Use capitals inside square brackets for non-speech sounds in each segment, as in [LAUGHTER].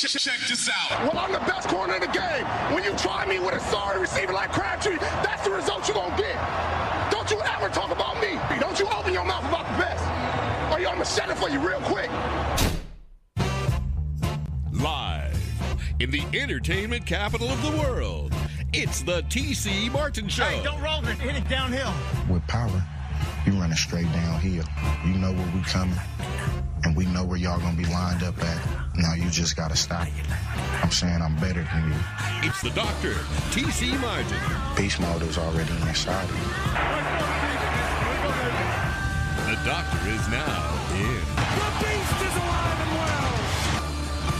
Check this out. Well, I'm the best corner in the game. When you try me with a sorry receiver like Crabtree, that's the result you're going to get. Don't you ever talk about me. Don't you open your mouth about the best. Or I'm going to shut it for you real quick. Live in the entertainment capital of the world, it's the TC Martin Show. Hey, don't roll it. Hit it downhill. With power, you running straight downhill. You know where we coming, and we know where y'all gonna be lined up at. Now you just gotta stop. It. I'm saying I'm better than you. It's the doctor, TC Martin. Beast mode is already inside of you. The doctor is now in. The beast is alive and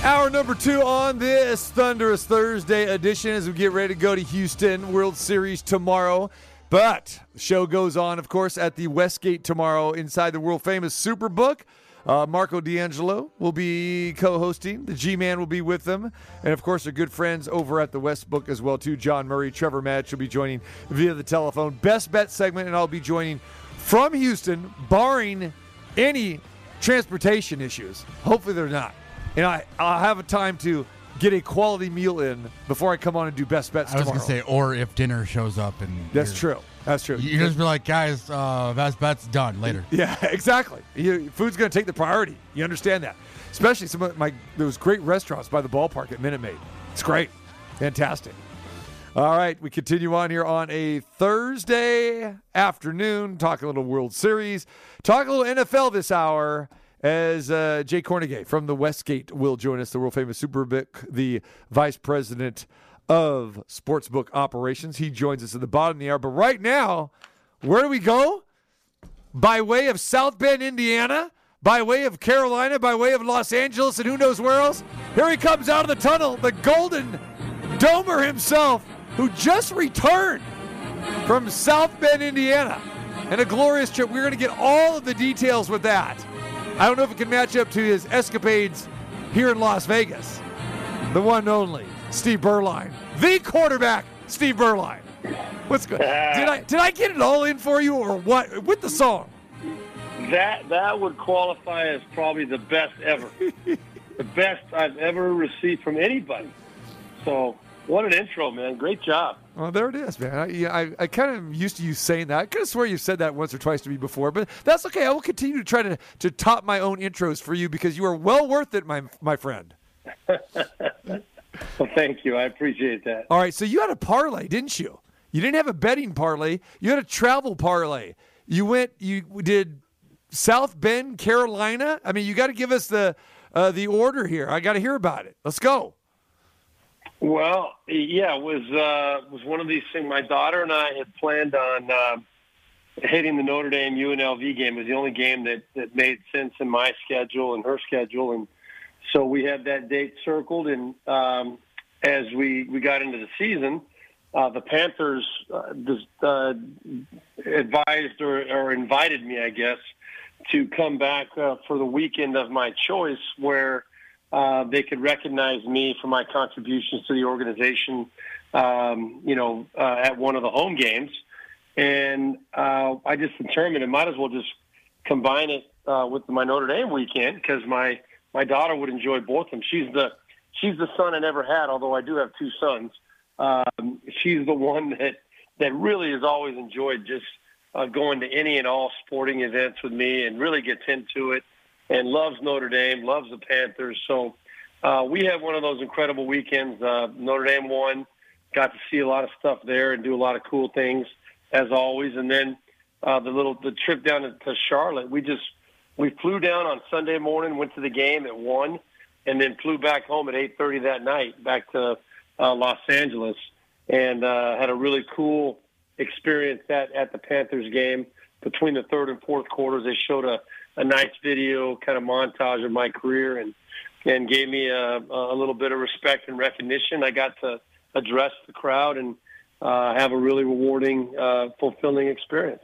well. Hour number two on this thunderous Thursday edition as we get ready to go to Houston World Series tomorrow. But the show goes on, of course, at the Westgate tomorrow inside the world famous Superbook. Uh, Marco D'Angelo will be co-hosting. The G-Man will be with them, and of course, our good friends over at the Westbook as well too. John Murray, Trevor Match will be joining via the telephone. Best bet segment, and I'll be joining from Houston, barring any transportation issues. Hopefully, they're not. And I, I'll have a time to get a quality meal in before I come on and do best bets I was tomorrow. gonna say, or if dinner shows up and That's true. That's true. You just be like, guys, uh, best bet's done later. [LAUGHS] Yeah, exactly. You, food's going to take the priority. You understand that, especially some of my those great restaurants by the ballpark at Minute Maid. It's great, fantastic. All right, we continue on here on a Thursday afternoon. Talk a little World Series, talk a little NFL this hour. As uh, Jay Kornegay from the Westgate will join us, the world famous Superbook, the vice president of sportsbook operations. He joins us at the bottom of the hour. But right now, where do we go? by way of South Bend, Indiana, by way of Carolina, by way of Los Angeles, and who knows where else. Here he comes out of the tunnel, the Golden Domer himself, who just returned from South Bend, Indiana, and a glorious trip. We're going to get all of the details with that. I don't know if it can match up to his escapades here in Las Vegas. The one and only Steve Beuerlein, the quarterback, Steve Beuerlein. What's good? Uh, did I did I get it all in for you, or what? With the song? That that would qualify as probably the best ever, [LAUGHS] the best I've ever received from anybody. So what an intro, man! Great job. Well, there it is, man. I, yeah, I, I kind of used to you saying that. I could have swear you said that once or twice to me before, but that's okay. I will continue to try to, to top my own intros for you because you are well worth it, my my friend. [LAUGHS] Well, thank you. I appreciate that. All right, so you had a parlay, didn't you? You didn't have a betting parlay. You had a travel parlay. You went. You did South Bend, Carolina. I mean, you got to give us the uh, the order here. I got to hear about it. Let's go. Well, yeah, it was uh, was one of these things. My daughter and I had planned on uh, hitting the Notre Dame UNLV game. It was the only game that that made sense in my schedule and her schedule, and so we had that date circled. And um, as we we got into the season, uh, the Panthers uh, just, uh, advised or, or invited me, I guess, to come back uh, for the weekend of my choice, where uh, they could recognize me for my contributions to the organization. Um, you know, uh, at one of the home games, and I just determined it might as well just combine it with my Notre Dame weekend because my my daughter would enjoy both of them. She's the she's the son I never had, although I do have two sons. Um, she's the one that that really has always enjoyed just uh, going to any and all sporting events with me and really gets into it and loves Notre Dame, loves the Panthers. So uh, we had one of those incredible weekends. Uh, Notre Dame won, got to see a lot of stuff there and do a lot of cool things as always. And then uh, the little the trip down to, to Charlotte, we just we flew down on Sunday morning, went to the game at one, and then flew back home at eight thirty that night back to uh, Los Angeles, and uh, had a really cool experience at at the Panthers game. Between the third and fourth quarters, they showed a, a nice video kind of montage of my career and and gave me a, a little bit of respect and recognition. I got to address the crowd and uh, have a really rewarding, uh, fulfilling experience.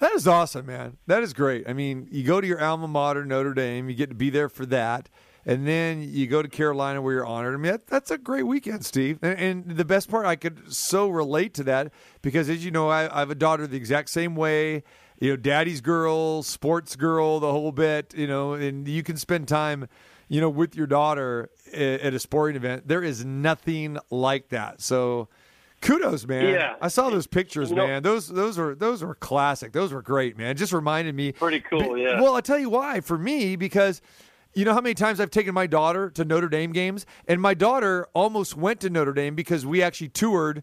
That is awesome, man. That is great. I mean, you go to your alma mater, Notre Dame, you get to be there for that. And then you go to Carolina where you're honored. I mean, that, that's a great weekend, Steve. And, and the best part, I could so relate to that because, as you know, I, I have a daughter the exact same way. You know, daddy's girl, sports girl, the whole bit, you know, and you can spend time, you know, with your daughter at a sporting event. There is nothing like that. So kudos, man. Yeah. I saw those pictures, man. Those those were those were classic. Those were great, man. Just reminded me Pretty cool, Be- yeah. Well, I'll tell you why. For me, because you know how many times I've taken my daughter to Notre Dame games, and my daughter almost went to Notre Dame because we actually toured.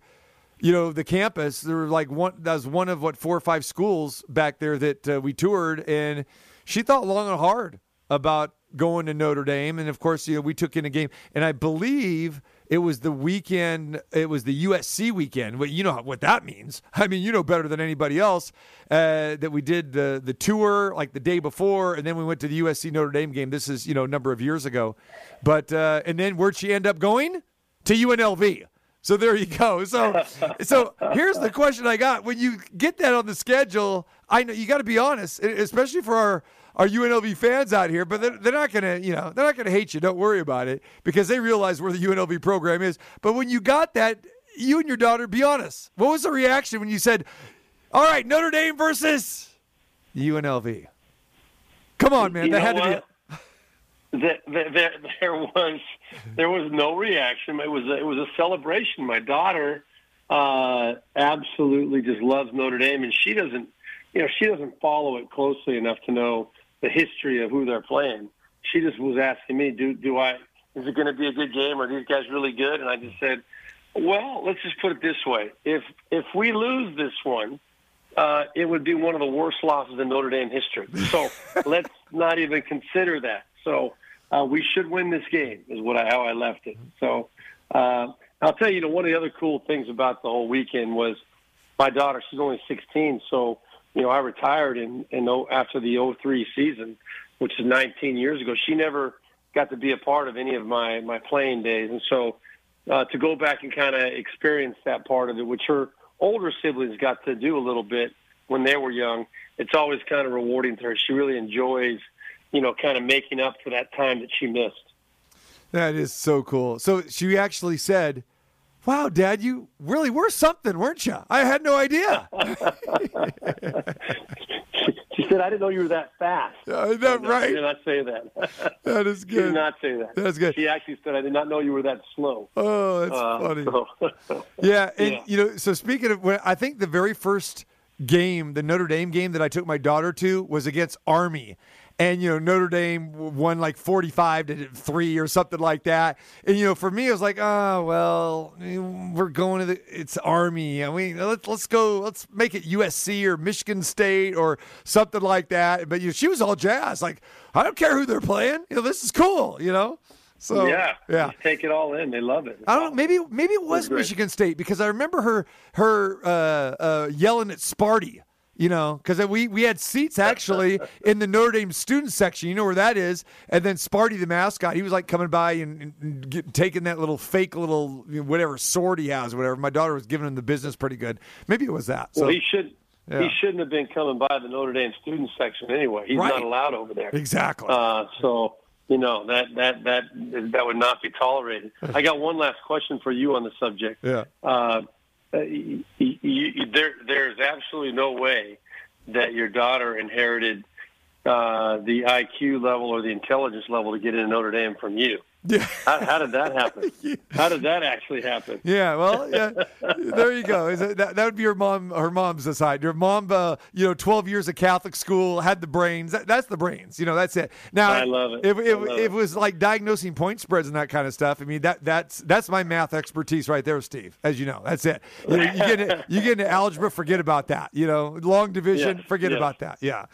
You know the campus. There were like one. That was one of what four or five schools back there that uh, we toured, and she thought long and hard about going to Notre Dame. And of course, you know we took in a game, and I believe it was the weekend. It was the USC weekend. Well, you know what that means. [LAUGHS] I mean, you know better than anybody else uh, that we did the the tour like the day before, and then we went to the USC Notre Dame game. This is you know a number of years ago, but uh, and then where'd she end up going? To UNLV. So there you go. So so here's the question I got: When you get that on the schedule, I know you got to be honest, especially for our our UNLV fans out here. But they're, they're not gonna, you know, they're not gonna hate you. Don't worry about it because they realize where the UNLV program is. But when you got that, you and your daughter, be honest. What was the reaction when you said, "All right, Notre Dame versus UNLV"? Come on, man. You that had to be. what? There, there, there, there was there was no reaction. It was a, it was a celebration. My daughter uh, absolutely just loves Notre Dame, and she doesn't, you know, she doesn't follow it closely enough to know the history of who they're playing. She just was asking me, "Do do I? Is it going to be a good game? Are these guys really good?" And I just said, "Well, let's just put it this way: if if we lose this one." uh, it would be one of the worst losses in Notre Dame history. So [LAUGHS] let's not even consider that. So uh, we should win this game, is what I, how I left it. So uh, I'll tell you, you know, one of the other cool things about the whole weekend was my daughter. She's only 16, so you know, I retired in, in after the 03 season, which is 19 years ago. She never got to be a part of any of my my playing days, and so uh, to go back and kind of experience that part of it, which her older siblings got to do a little bit when they were young, it's always kind of rewarding to her. She really enjoys, you know, kind of making up for that time that she missed. That is so cool. So she actually said, "Wow, Dad, you really were something, weren't you? I had no idea." [LAUGHS] She said, "I didn't know you were that fast." Uh, is that [LAUGHS] [LAUGHS] She right? did not say that. That is she good. did not say that. That's good. She actually said, "I did not know you were that slow." Oh, that's Uh, funny. so- Yeah, and Yeah. you know, so speaking of, when I think the very first game, the Notre Dame game that I took my daughter to was against Army, and you know Notre Dame won like forty-five to three or something like that. And you know, for me, it was like, oh well, we're going to the it's Army. I mean, let's let's go, let's make it USC or Michigan State or something like that. But you know, she was all jazz, like I don't care who they're playing. You know, this is cool. You know, so yeah, yeah. Just take it all in. They love it. I don't know. Maybe maybe it was. Michigan State because I remember her her uh, uh, yelling at Sparty. You know, because we we had seats actually in the Notre Dame student section. You know where that is. And then Sparty, the mascot, he was like coming by and, and get, taking that little fake little you know, whatever sword he has, whatever. My daughter was giving him the business pretty good. Maybe it was that. So Well, he should. Yeah. He shouldn't have been coming by the Notre Dame student section anyway. He's Right. not allowed over there. exactly. Uh, so you know that that that that would not be tolerated. [LAUGHS] I got one last question for you on the subject. yeah. Uh, you, you, you, there there's absolutely no way that your daughter inherited uh, the IQ level or the intelligence level to get into Notre Dame from you. Yeah. How, how did that happen? [LAUGHS] How did that actually happen? Yeah, well, [LAUGHS] yeah, there you go. Is it, that, that would be her mom. Her mom's side. Your mom, uh, you know, twelve years of Catholic school, had the brains. That, that's the brains. You know, that's it. Now, I love it. If, if, love if it. was like diagnosing point spreads and that kind of stuff, I mean, that that's that's my math expertise right there, Steve. As you know, that's it. You, you get into, you get into algebra, forget about that. You know, long division, Yes, forget yes. about that. Yeah.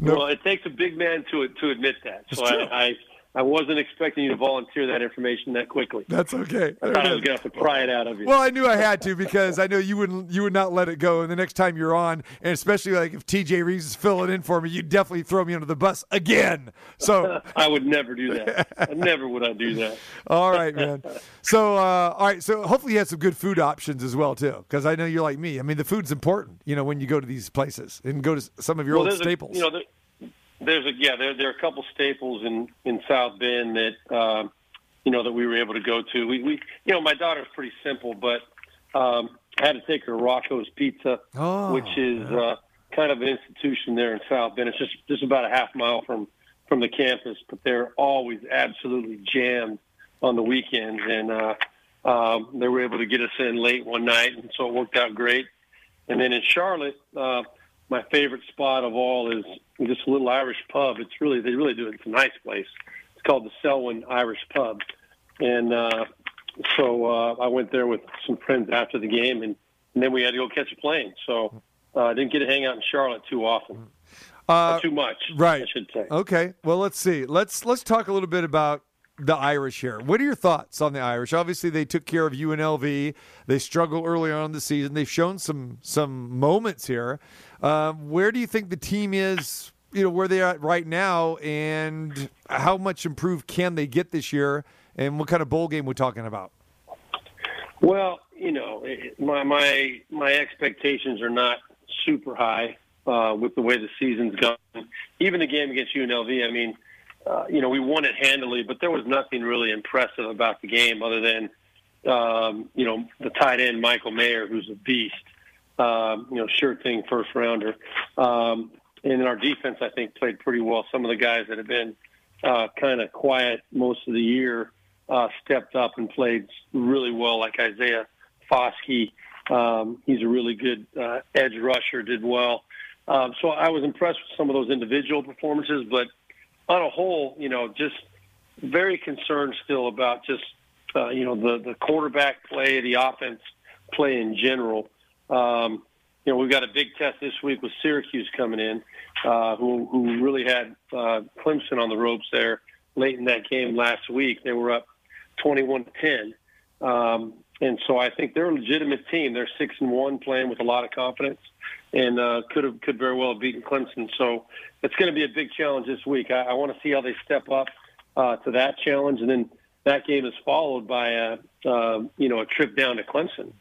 No- Well, it takes a big man to to admit that. So. I, I wasn't expecting you to volunteer that information that quickly. That's okay. I thought I was going to have to pry it out of you. Well, I knew I had to because I know you wouldn't you would not let it go. And the next time you're on, and especially like if TJ Reeves is filling in for me, you'd definitely throw me under the bus again. So [LAUGHS] I would never do that. never would I do that. [LAUGHS] all right, man. So uh, all right, so hopefully you have some good food options as well too, because I know you're like me. I mean, the food's important, you know, when you go to these places and go to some of your Well, old there's a- staples. you know, there, there's a yeah, there there are a couple staples in in South Bend that um, you know that we were able to go to. We we you know my daughter's pretty simple, but um, I had to take her to Rocco's Pizza, Oh, which is uh, kind of an institution there in South Bend. It's just just about a half mile from from the campus, but they're always absolutely jammed on the weekends, and uh, um, they were able to get us in late one night, and so it worked out great. And then in Charlotte, uh, my favorite spot of all is this little Irish pub. It's really they really do it. It's a nice place. It's called the Selwyn Irish Pub, and uh, so uh, I went there with some friends after the game, and, and then we had to go catch a plane. So uh, I didn't get to hang out in Charlotte too often. Uh, Not too much, right. I should say. Okay. Well, let's see. Let's let's talk a little bit about the Irish here. What are your thoughts on the Irish? Obviously, they took care of UNLV. They struggled early on in the season. They've shown some some moments here. Um, where do you think the team is? You know where they're at right now, and how much improved can they get this year? And what kind of bowl game we're talking about? Well, you know, my my my expectations are not super high uh, with the way the season's gone. Even the game against UNLV, I mean, uh, you know, we won it handily, but there was nothing really impressive about the game other than, um, you know, the tight end Michael Mayer, who's a beast. Um, you know, sure thing, first rounder. Um, and our defense, I think, played pretty well. Some of the guys that have been uh, kind of quiet most of the year uh, stepped up and played really well, like Isaiah Foskey. Um, he's a really good uh, edge rusher, did well. Um, so I was impressed with some of those individual performances, but on a whole, you know, just very concerned still about just, uh, you know, the, the quarterback play, the offense play in general. Um, you know, we've got a big test this week with Syracuse coming in, uh, who, who really had uh, Clemson on the ropes there late in that game last week. They were up 21 to 10. Um, and so I think they're a legitimate team. They're six and one, playing with a lot of confidence, and uh, could have could very well have beaten Clemson. So it's going to be a big challenge this week. I, I want to see how they step up uh, to that challenge, and then that game is followed by a uh, you know a trip down to Clemson.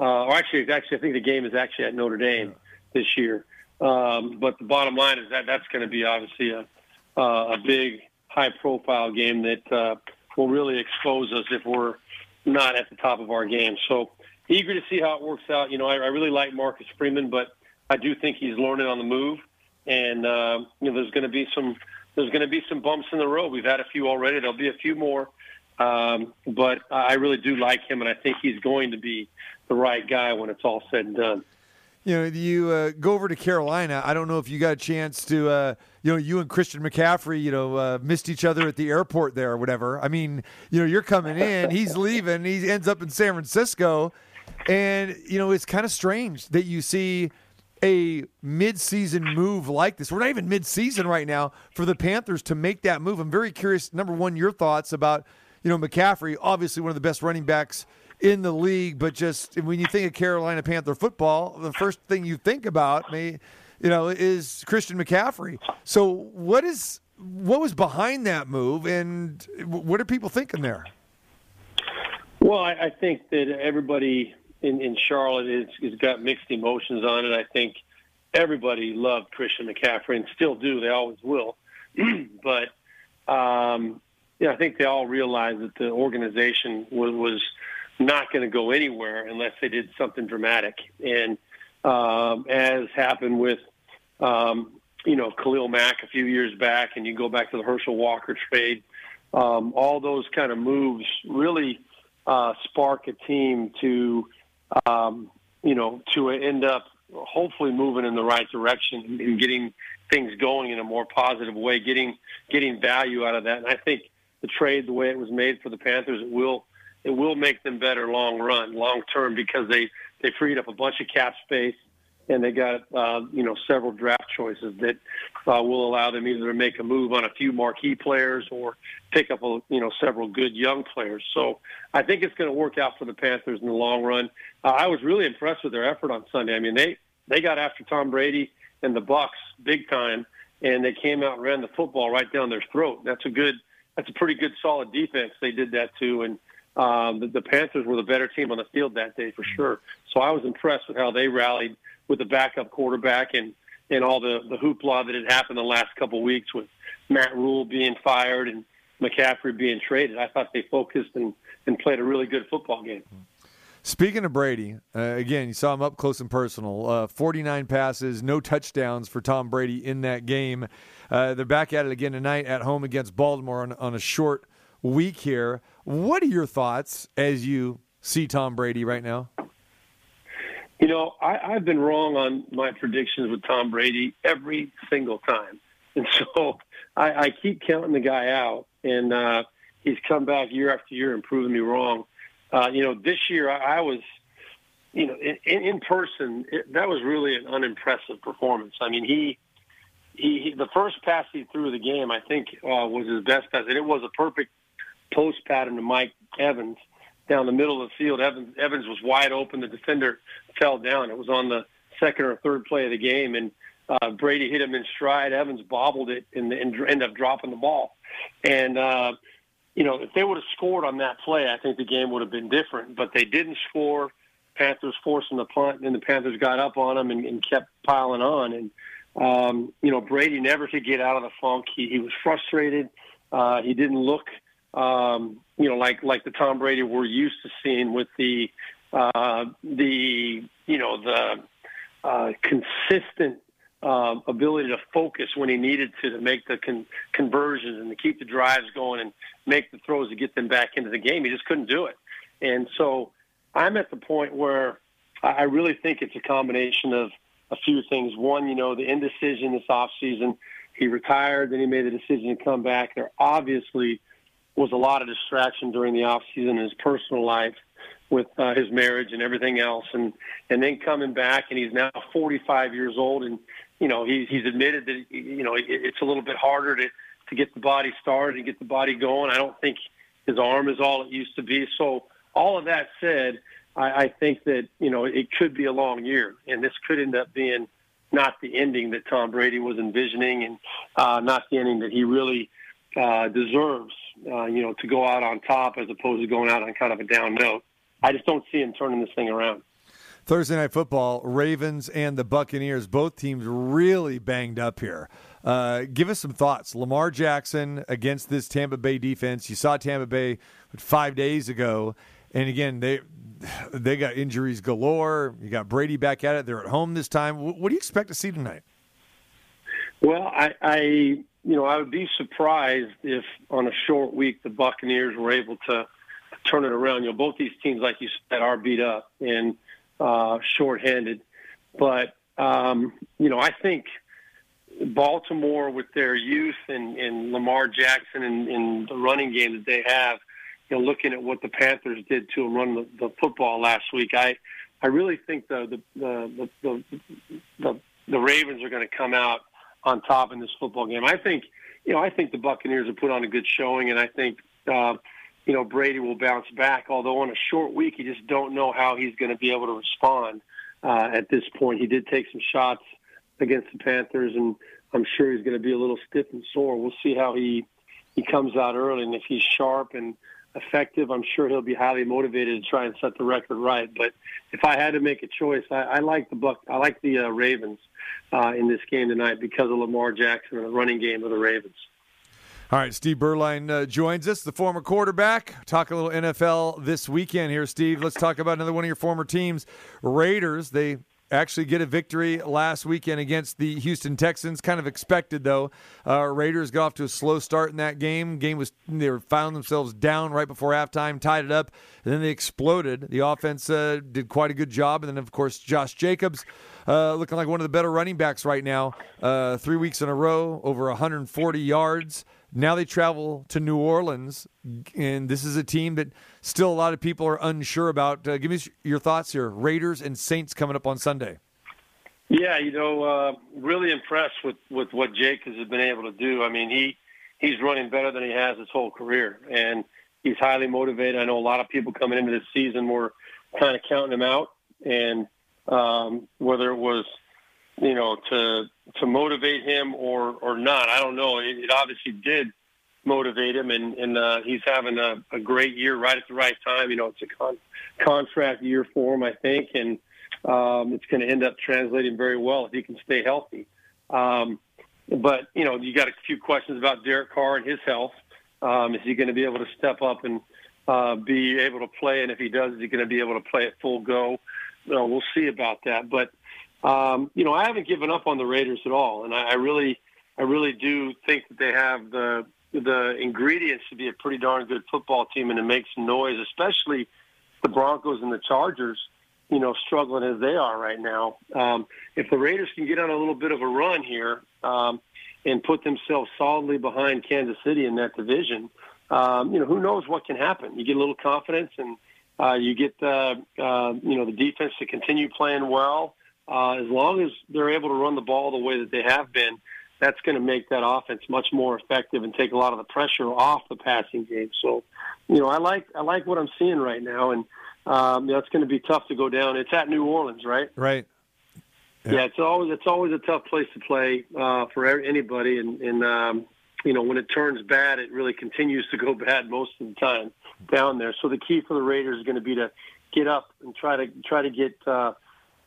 Uh, or actually, actually, I think the game is actually at Notre Dame this year. Um, but the bottom line is that that's going to be obviously a uh, a big, high-profile game that uh, will really expose us if we're not at the top of our game. So eager to see how it works out. You know, I, I really like Marcus Freeman, but I do think he's learning on the move, and uh, you know, there's going to be some there's going to be some bumps in the road. We've had a few already. There'll be a few more, um, but I really do like him, and I think he's going to be the right guy when it's all said and done. You know, you uh, go over to Carolina. I don't know if you got a chance to, uh, you know, you and Christian McCaffrey, you know, uh, missed each other at the airport there or whatever. I mean, you know, you're coming in, he's [LAUGHS] leaving, he ends up in San Francisco, and you know, it's kind of strange that you see a mid-season move like this. We're not even mid-season right now for the Panthers to make that move. I'm very curious. Number one, your thoughts about, you know, McCaffrey, obviously one of the best running backs in the league, but just when you think of Carolina Panther football, the first thing you think about, may, you know, is Christian McCaffrey. So what is what was behind that move, and what are people thinking there? Well, I, I think that everybody in, in Charlotte is, has got mixed emotions on it. I think everybody loved Christian McCaffrey and still do. They always will. [CLEARS THROAT] but um, yeah, I think they all realized that the organization was, was not going to go anywhere unless they did something dramatic. And um, as happened with, um, you know, Khalil Mack a few years back, and you go back to the Herschel Walker trade, um, all those kind of moves really uh, spark a team to, um, you know, to end up hopefully moving in the right direction and getting things going in a more positive way, getting getting value out of that. And I think the trade, the way it was made for the Panthers, it will it will make them better long run, long term, because they they freed up a bunch of cap space and they got uh, you know several draft choices that uh, will allow them either to make a move on a few marquee players or pick up a, you know several good young players. So I think it's going to work out for the Panthers in the long run. Uh, I was really impressed with their effort on Sunday. I mean they they got after Tom Brady and the Bucks big time, and they came out and ran the football right down their throat. That's a good that's a pretty good solid defense. They did that too, and um, the, the Panthers were the better team on the field that day for sure. So I was impressed with how they rallied with the backup quarterback and and all the the hoopla that had happened the last couple of weeks with Matt Rhule being fired and McCaffrey being traded. I thought they focused and and played a really good football game. Speaking of Brady, uh, again, you saw him up close and personal. Uh, 49 passes, no touchdowns for Tom Brady in that game. Uh, they're back at it again tonight at home against Baltimore on, on a short week here. What are your thoughts as you see Tom Brady right now? You know, I, I've been wrong on my predictions with Tom Brady every single time. [LAUGHS] And so I, I keep counting the guy out. And uh, he's come back year after year and proven me wrong. Uh, you know, this year I, I was, you know, in, in person, it, that was really an unimpressive performance. I mean, he, he, he the first pass he threw the game, I think, uh, was his best pass, and it was a perfect post pattern to Mike Evans down the middle of the field. Evans, Evans was wide open. The defender fell down. It was on the second or third play of the game, and uh, Brady hit him in stride. Evans bobbled it and, and ended up dropping the ball. And uh, you know, if they would have scored on that play, I think the game would have been different. But they didn't score. Panthers forcing the punt, and the Panthers got up on them and, and kept piling on. And um, you know, Brady never could get out of the funk. He, he was frustrated. Uh, he didn't look, um, you know, like like the Tom Brady we're used to seeing with the uh, the you know the uh, consistent uh, ability to focus when he needed to to make the con- conversions and to keep the drives going and make the throws to get them back into the game. He just couldn't do it. And so I'm at the point where I really think it's a combination of a few things. One, you know, the indecision this offseason. He retired, then he made the decision to come back. There obviously was a lot of distraction during the offseason in his personal life with uh, his marriage and everything else, and and then coming back, and he's now 45 years old, and you know he's he's admitted that you know it, it's a little bit harder to to get the body started and get the body going. I don't think his arm is all it used to be. So all of that said, I, I think that you know it could be a long year, and this could end up being not the ending that Tom Brady was envisioning, and uh, not the ending that he really uh, deserves. Uh, you know, to go out on top as opposed to going out on kind of a down note. I just don't see him turning this thing around. Thursday night football, Ravens and the Buccaneers, both teams really banged up here. Uh, give us some thoughts. Lamar Jackson against this Tampa Bay defense. You saw Tampa Bay five days ago, and again they they got injuries galore. You got Brady back at it. They're at home this time. What do you expect to see tonight? Well, I, I you know I would be surprised if on a short week the Buccaneers were able to turn it around. You know, both these teams, like you said, are beat up and uh, shorthanded. But um, you know, I think Baltimore with their youth and, and Lamar Jackson and, and the running game that they have, you know, looking at what the Panthers did to them run the, the football last week, I I really think the the the the, the, the Ravens are going to come out on top in this football game. I think you know I think the Buccaneers have put on a good showing, and I think. Uh, you know Brady will bounce back. Although on a short week, you just don't know how he's going to be able to respond uh, at this point. He did take some shots against the Panthers, and I'm sure he's going to be a little stiff and sore. We'll see how he he comes out early, and if he's sharp and effective, I'm sure he'll be highly motivated to try and set the record right. But if I had to make a choice, I, I like the Buck. I like the uh, Ravens uh, in this game tonight because of Lamar Jackson and the running game of the Ravens. All right, Steve Beuerlein uh, joins us, the former quarterback. Talk a little NFL this weekend here, Steve. Let's talk about another one of your former teams, Raiders. They actually get a victory last weekend against the Houston Texans. Kind of expected though. Uh, Raiders got off to a slow start in that game. Game was they were found themselves down right before halftime, tied it up, and then they exploded. The offense uh, did quite a good job, and then of course Josh Jacobs. Uh, looking like one of the better running backs right now. Uh, three weeks in a row, over 140 yards. Now they travel to New Orleans, and this is a team that still a lot of people are unsure about. Uh, give me your thoughts here. Raiders and Saints coming up on Sunday. Yeah, you know, uh, really impressed with with what Jake has been able to do. I mean, he he's running better than he has his whole career, and he's highly motivated. I know a lot of people coming into this season were kind of counting him out, and um, whether it was you know, to to motivate him or or not. I don't know. It, it obviously did motivate him, and and uh, he's having a, a great year right at the right time. You know, it's a con- contract year for him, I think, and um, it's going to end up translating very well if he can stay healthy. Um, but you know, you got a few questions about Derek Carr and his health. Um, is he going to be able to step up and uh, be able to play? And if he does, is he going to be able to play at full go? Know, we'll see about that. But um, you know, I haven't given up on the Raiders at all, and I, I really, I really do think that they have the the ingredients to be a pretty darn good football team and to make some noise, especially the Broncos and the Chargers. You know, struggling as they are right now. Um, if the Raiders can get on a little bit of a run here um, and put themselves solidly behind Kansas City in that division, um, you know, who knows what can happen? You get a little confidence and uh, you get the, uh, you know, the defense to continue playing well. Uh, as long as they're able to run the ball the way that they have been, that's going to make that offense much more effective and take a lot of the pressure off the passing game. So, you know, I like I like what I'm seeing right now, and um, you know, it's going to be tough to go down. It's at New Orleans, right? Right. Yeah, yeah it's always it's always a tough place to play uh, for anybody, and, and um, you know when it turns bad, it really continues to go [LAUGHS] bad most of the time down there. So the key for the Raiders is going to be to get up and try to try to get uh,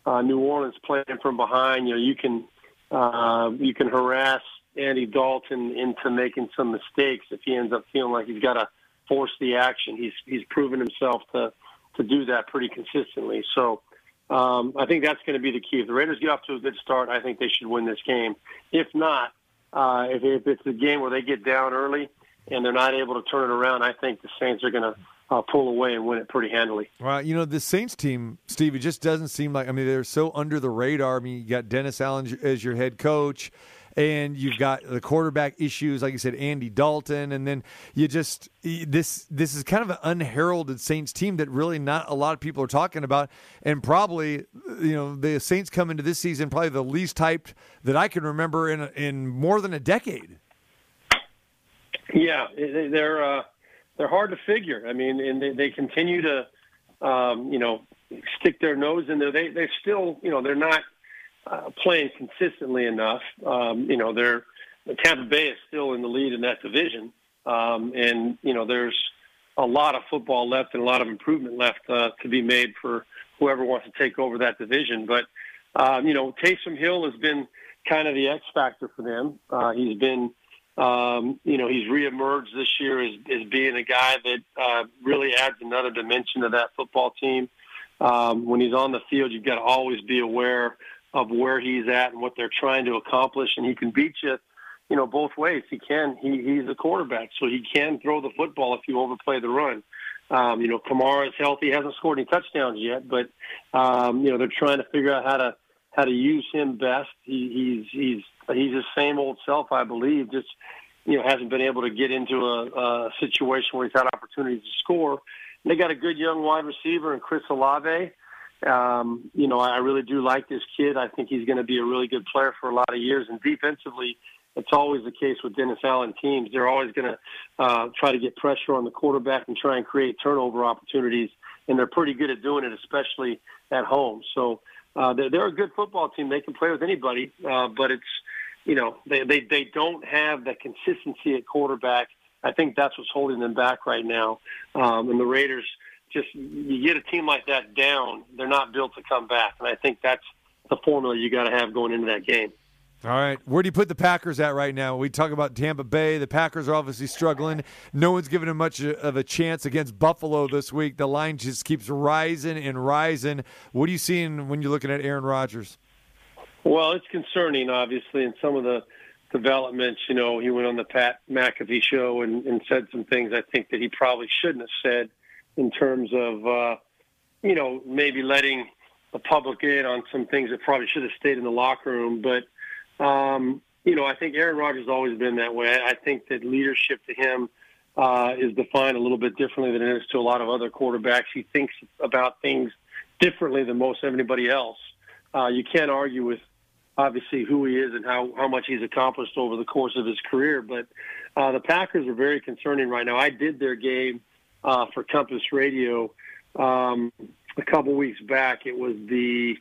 uh, New Orleans playing from behind. You know, you can uh, you can harass Andy Dalton into making some mistakes if he ends up feeling like he's got to force the action. He's he's proven himself to to do that pretty consistently. So um, I think that's going to be the key. If the Raiders get off to a good start, I think they should win this game. If not, uh, if, if it's a game where they get down early and they're not able to turn it around, I think the Saints are going to uh, pull away and win it pretty handily. Well, you know, the Saints team, Steve, it just doesn't seem like, I mean, they're so under the radar. I mean, you got Dennis Allen as your head coach, and you've got the quarterback issues, like you said, Andy Dalton, and then you just, this this is kind of an unheralded Saints team that really not a lot of people are talking about, and probably, you know, the Saints come into this season probably the least hyped that I can remember in, in more than a decade. Yeah, they're, uh, they're hard to figure. I mean, and they, they continue to, um, you know, stick their nose in there. They they still, you know, they're not uh, playing consistently enough. Um, you know, they're Tampa Bay is still in the lead in that division, um, and you know, there's a lot of football left and a lot of improvement left uh, to be made for whoever wants to take over that division. But um, you know, Taysom Hill has been kind of the X factor for them. Uh, he's been um, you know, he's reemerged this year as, as being a guy that uh, really adds another dimension to that football team. Um, when he's on the field, you've got to always be aware of where he's at and what they're trying to accomplish, and he can beat you, you know, both ways. He can. He, he's a quarterback, so he can throw the football if you overplay the run. Um, you know, Kamara is healthy, hasn't scored any touchdowns yet, but um, you know they're trying to figure out how to how to use him best. He, he's he's he's the same old self, I believe. Just you know, hasn't been able to get into a, a situation where he's had opportunities to score. And they got a good young wide receiver in Chris Olave. Um, you know, I really do like this kid. I think he's going to be a really good player for a lot of years. And defensively, it's always the case with Dennis Allen teams. They're always going to uh, try to get pressure on the quarterback and try and create turnover opportunities. And they're pretty good at doing it, especially at home. So uh, they're, they're a good football team. They can play with anybody, uh, but it's you know, they, they, they don't have the consistency at quarterback. I think that's what's holding them back right now. Um, and the Raiders just, you get a team like that down, they're not built to come back. And I think that's the formula you got to have going into that game. All right. Where do you put the Packers at right now? We talk about Tampa Bay. The Packers are obviously struggling. No one's giving them much of a chance against Buffalo this week. The line just keeps rising and rising. What are you seeing when you're looking at Aaron Rodgers? Well, it's concerning, obviously, and some of the developments. You know, he went on the Pat McAfee show and, and said some things I think that he probably shouldn't have said in terms of, uh, you know, maybe letting the public in on some things that probably should have stayed in the locker room. But, um, you know, I think Aaron Rodgers has always been that way. I think that leadership to him uh, is defined a little bit differently than it is to a lot of other quarterbacks. He thinks about things differently than most anybody else. Uh, you can't argue with obviously who he is and how, how much he's accomplished over the course of his career. But uh, the Packers are very concerning right now. I did their game uh, for Compass Radio um, a couple weeks back. It was the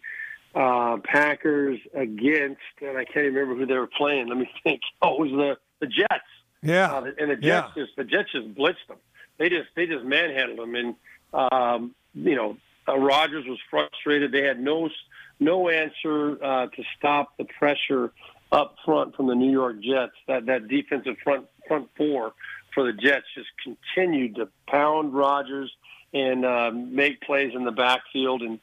uh, Packers against, and I can't remember who they were playing. Let me [LAUGHS] think. Oh, it was the the Jets. Yeah, uh, and the Jets yeah. just the Jets just blitzed them. They just they just manhandled them, and um, you know uh, Rodgers was frustrated. They had no no answer uh, to stop the pressure up front from the New York Jets. That that defensive front front four for the Jets just continued to pound Rodgers and uh, make plays in the backfield, and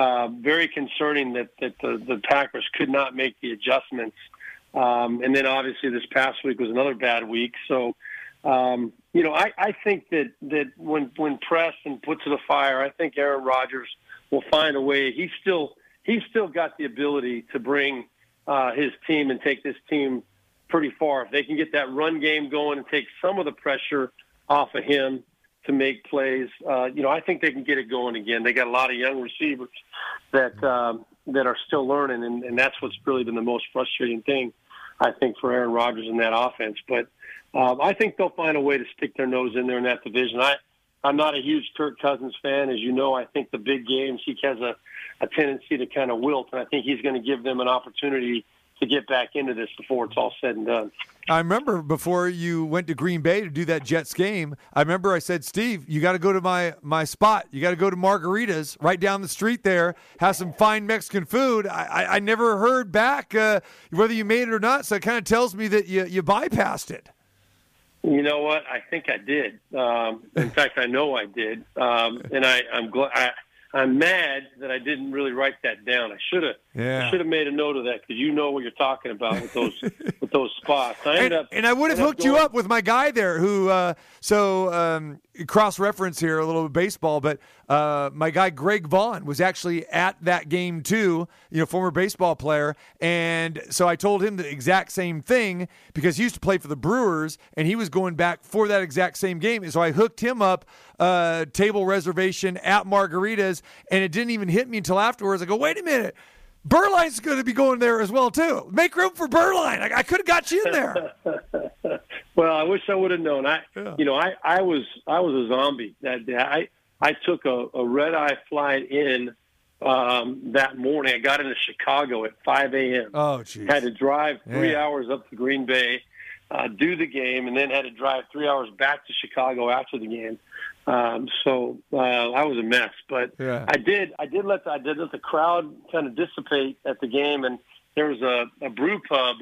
uh, very concerning that that the, the Packers could not make the adjustments. Um, and then obviously this past week was another bad week. So, um, you know, I, I think that that when when pressed and put to the fire, I think Aaron Rodgers will find a way. He's still he's still got the ability to bring uh, his team and take this team pretty far. If they can get that run game going and take some of the pressure off of him to make plays, uh, you know, I think they can get it going again. They got a lot of young receivers that um, that are still learning, and, and that's what's really been the most frustrating thing, I think, for Aaron Rodgers in that offense. But um, I think they'll find a way to stick their nose in there in that division. I I'm not a huge Kirk Cousins fan, as you know. I think the big games he has a a tendency to kind of wilt, and I think he's going to give them an opportunity to get back into this before it's all said and done. I remember before you went to Green Bay to do that Jets game. I remember I said, Steve, you got to go to my my spot. You got to go to Margaritas right down the street there. Have some fine Mexican food. I, I, I never heard back uh, whether you made it or not. So it kind of tells me that you you bypassed it. You know what? I think I did. Um, in fact, I know I did, um, and I, I'm glad. I'm mad that I didn't really write that down. I should have. Yeah. I should have made a note of that because you know what you're talking about with those [LAUGHS] with those spots. I and, up, and I would have hooked you up with my guy there who uh, so um, cross reference here a little bit baseball, but uh, my guy Greg Vaughn was actually at that game too, you know, former baseball player, and so I told him the exact same thing because he used to play for the Brewers and he was going back for that exact same game, and so I hooked him up uh, table reservation at Margaritas, and it didn't even hit me until afterwards. I go, wait a minute. Beuerlein's going to be going there as well too. Make room for Burline. I, I could have got you in there. [LAUGHS] Well, I wish I would have known. I, Yeah. you know, I, I was I was a zombie that day. I I took a, a red eye flight in um, that morning. I got into Chicago at 5 a.m. Oh, geez. had to drive three Yeah. hours up to Green Bay, uh, do the game, and then had to drive three hours back to Chicago after the game. Um, so uh, I was a mess, but Yeah. I did I did let the, I did let the crowd kind of dissipate at the game, and there was a, a brew pub,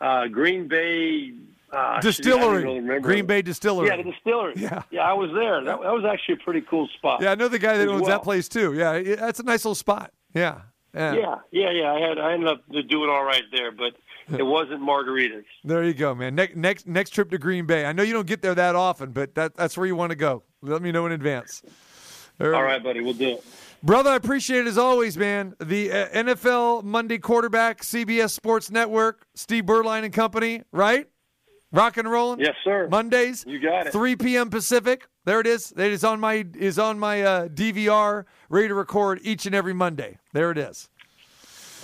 uh, Green Bay uh, Distillery. really. Green Bay Distillery. Yeah, the distillery. Yeah. yeah, I was there. That, that was actually a pretty cool spot. Yeah, I know the guy that owns well. that place too. Yeah, that's a nice little spot. Yeah. Yeah. Yeah, yeah, yeah. I had I ended up doing all right there, but it wasn't margaritas. [LAUGHS] There you go, man. Next next next trip to Green Bay. I know you don't get there that often, but that that's where you want to go. Let me know in advance. All right, buddy, we'll do it. Brother, I appreciate it as always, man. The uh, NFL Monday quarterback, CBS Sports Network, Steve Beuerlein and Company, right? Rock and rolling. Yes, sir. Mondays. You got it. 3 p.m. Pacific. There it is. It is on my is on my uh, DVR, ready to record each and every Monday. There it is.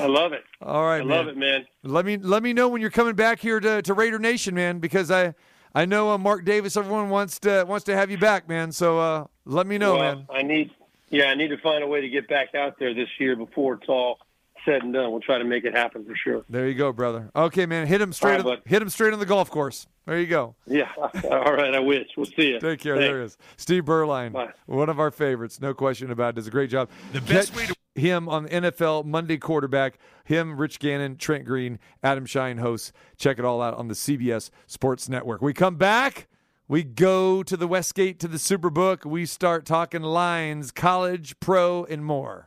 I love it. All right, I man. love it, man. Let me let me know when you're coming back here to, to Raider Nation, man, because I I know uh, Mark Davis, everyone wants to wants to have you back, man. So uh, let me know, well, man. I need, yeah, I need to find a way to get back out there this year before it's all said and done. We'll try to make it happen for sure. There you go, brother. Okay, man. Hit him straight. All right, on, bud. hit him straight on the golf course. There you go. Yeah. [LAUGHS] all right. I wish. We'll see you. Take care. Thanks. There he is. Steve Beuerlein, Bye. one of our favorites, no question about it. Does a great job. The best way to him on the NFL Monday quarterback. Him, Rich Gannon, Trent Green, Adam Schein hosts. Check it all out on the CBS Sports Network. We come back. We go to the Westgate to the Superbook. We start talking lines, college, pro, and more.